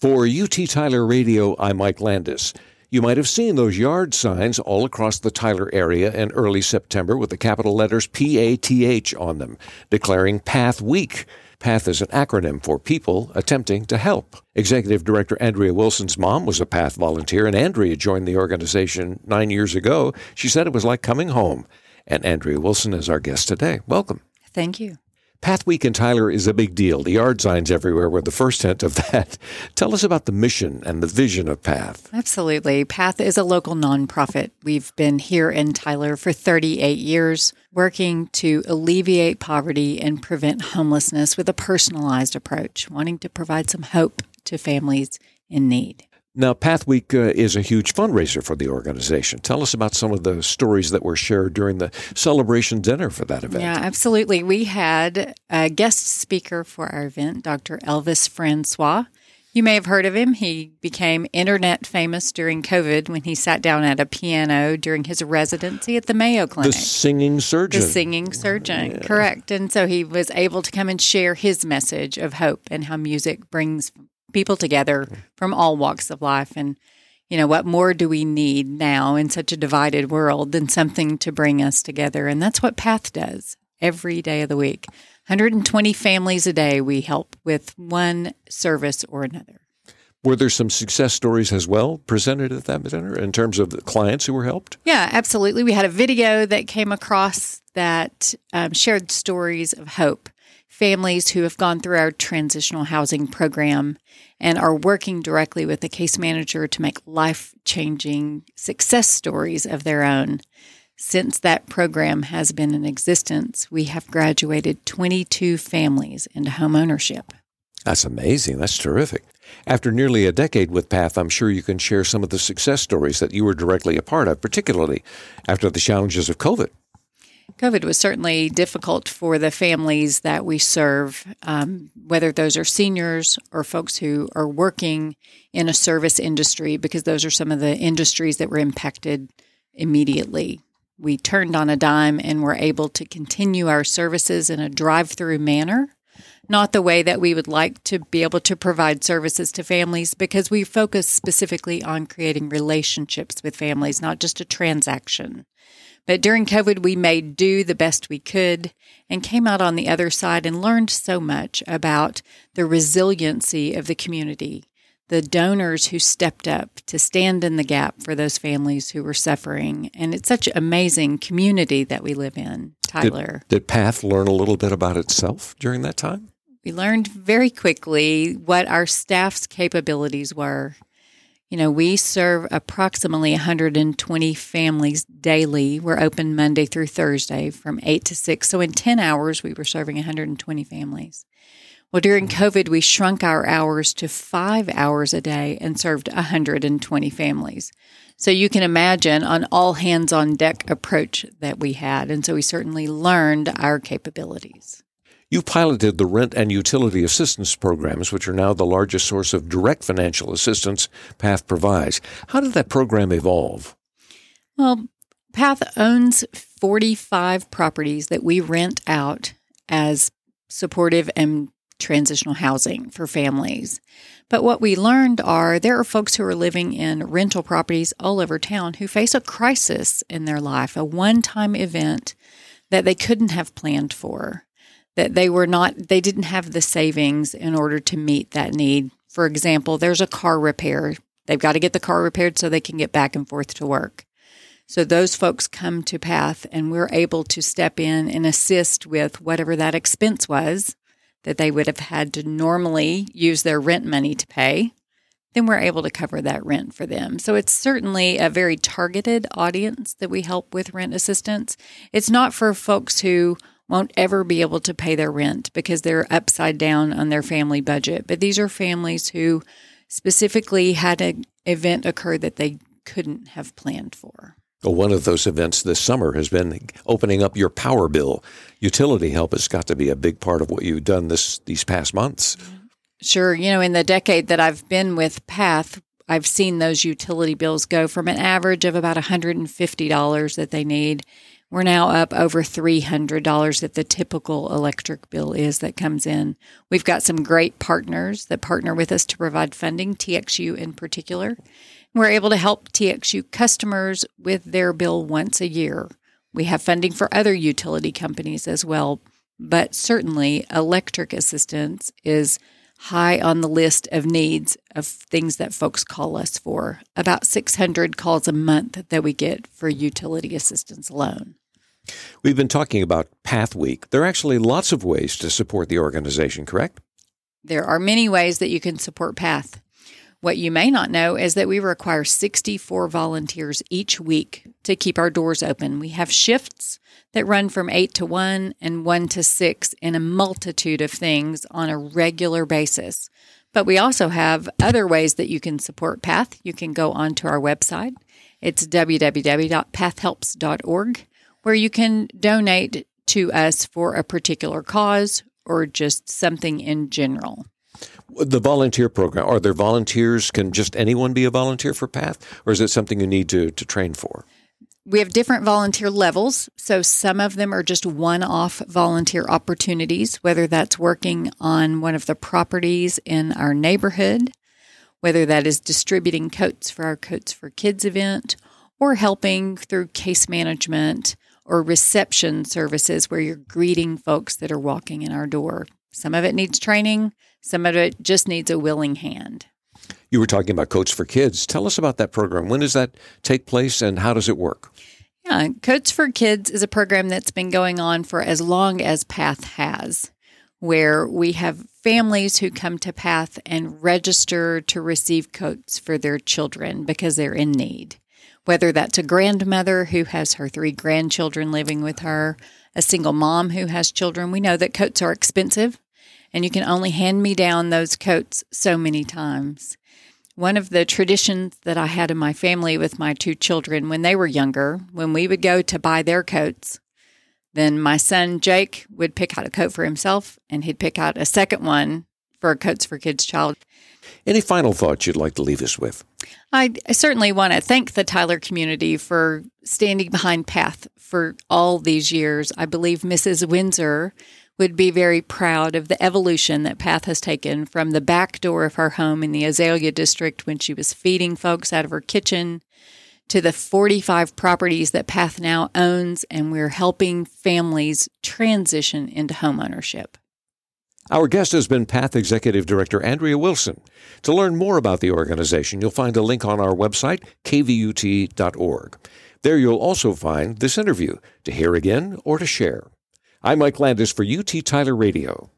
For UT Tyler Radio, I'm Mike Landis. You might have seen those yard signs all across the Tyler area in early September with the capital letters PATH on them, declaring Path Week. PATH is an acronym for People Attempting to Help. Executive Director Andrea Wilson's mom was a PATH volunteer, and Andrea joined the organization nine years ago. She said it was like coming home. And Andrea Wilson is our guest today. Welcome. Thank you. Path Week in Tyler is a big deal. The yard signs everywhere were the first hint of that. Tell us about the mission and the vision of Path. Absolutely. Path is a local nonprofit. We've been here in Tyler for 38 years, working to alleviate poverty and prevent homelessness with a personalized approach, wanting to provide some hope to families in need. Now, Path Week uh, is a huge fundraiser for the organization. Tell us about some of the stories that were shared during the celebration dinner for that event. Yeah, absolutely. We had a guest speaker for our event, Dr. Elvis Francois. You may have heard of him. He became internet famous during COVID when he sat down at a piano during his residency at the Mayo Clinic. The singing surgeon. The singing surgeon, yeah. correct. And so he was able to come and share his message of hope and how music brings people together from all walks of life. And, you know, what more do we need now in such a divided world than something to bring us together? And that's what Path does every day of the week. 120 families a day we help with one service or another. Were there some success stories as well presented at that dinner in terms of the clients who were helped? Yeah, absolutely. We had a video that came across that um, shared stories of hope families who have gone through our transitional housing program and are working directly with the case manager to make life changing success stories of their own. Since that program has been in existence, we have graduated 22 families into home ownership. That's amazing. That's terrific. After nearly a decade with PATH, I'm sure you can share some of the success stories that you were directly a part of, particularly after the challenges of COVID. COVID was certainly difficult for the families that we serve, um, whether those are seniors or folks who are working in a service industry, because those are some of the industries that were impacted immediately. We turned on a dime and were able to continue our services in a drive through manner, not the way that we would like to be able to provide services to families, because we focus specifically on creating relationships with families, not just a transaction. But during COVID, we made do the best we could and came out on the other side and learned so much about the resiliency of the community, the donors who stepped up to stand in the gap for those families who were suffering. And it's such an amazing community that we live in, Tyler. Did, did PATH learn a little bit about itself during that time? We learned very quickly what our staff's capabilities were you know, we serve approximately 120 families daily. We're open Monday through Thursday from 8 to 6. So in 10 hours, we were serving 120 families. Well, during mm-hmm. COVID, we shrunk our hours to five hours a day and served 120 families. So you can imagine an all hands on deck approach that we had. And so we certainly learned our capabilities. You piloted the rent and utility assistance programs, which are now the largest source of direct financial assistance PATH provides. How did that program evolve? Well, PATH owns 45 properties that we rent out as supportive and transitional housing for families. But what we learned are there are folks who are living in rental properties all over town who face a crisis in their life, a one time event that they couldn't have planned for that they were not they didn't have the savings in order to meet that need. For example, there's a car repair. They've got to get the car repaired so they can get back and forth to work. So those folks come to Path and we're able to step in and assist with whatever that expense was that they would have had to normally use their rent money to pay. Then we're able to cover that rent for them. So it's certainly a very targeted audience that we help with rent assistance. It's not for folks who won't ever be able to pay their rent because they're upside down on their family budget. But these are families who specifically had an event occur that they couldn't have planned for. Well, one of those events this summer has been opening up your power bill. Utility help has got to be a big part of what you've done this these past months. Sure. You know, in the decade that I've been with PATH, I've seen those utility bills go from an average of about $150 that they need We're now up over $300 that the typical electric bill is that comes in. We've got some great partners that partner with us to provide funding, TXU in particular. We're able to help TXU customers with their bill once a year. We have funding for other utility companies as well, but certainly electric assistance is high on the list of needs of things that folks call us for. About 600 calls a month that we get for utility assistance alone. We've been talking about Path Week. There are actually lots of ways to support the organization, correct? There are many ways that you can support Path. What you may not know is that we require 64 volunteers each week to keep our doors open. We have shifts that run from 8 to 1 and 1 to 6 in a multitude of things on a regular basis. But we also have other ways that you can support PATH. You can go onto our website. It's www.pathhelps.org, where you can donate to us for a particular cause or just something in general. The volunteer program, are there volunteers? Can just anyone be a volunteer for PATH, or is it something you need to, to train for? We have different volunteer levels. So some of them are just one off volunteer opportunities, whether that's working on one of the properties in our neighborhood, whether that is distributing coats for our Coats for Kids event, or helping through case management or reception services where you're greeting folks that are walking in our door. Some of it needs training, some of it just needs a willing hand. You were talking about Coats for Kids. Tell us about that program. When does that take place and how does it work? Yeah, Coats for Kids is a program that's been going on for as long as PATH has, where we have families who come to PATH and register to receive coats for their children because they're in need. Whether that's a grandmother who has her three grandchildren living with her, a single mom who has children, we know that coats are expensive and you can only hand me down those coats so many times. One of the traditions that I had in my family with my two children when they were younger, when we would go to buy their coats, then my son Jake would pick out a coat for himself and he'd pick out a second one for a Coats for Kids child. Any final thoughts you'd like to leave us with? I certainly want to thank the Tyler community for standing behind Path for all these years. I believe Mrs. Windsor would be very proud of the evolution that Path has taken from the back door of her home in the Azalea district when she was feeding folks out of her kitchen to the 45 properties that Path now owns, and we're helping families transition into homeownership. Our guest has been PATH Executive Director Andrea Wilson. To learn more about the organization, you'll find a link on our website, kvut.org. There you'll also find this interview to hear again or to share. I'm Mike Landis for UT Tyler Radio.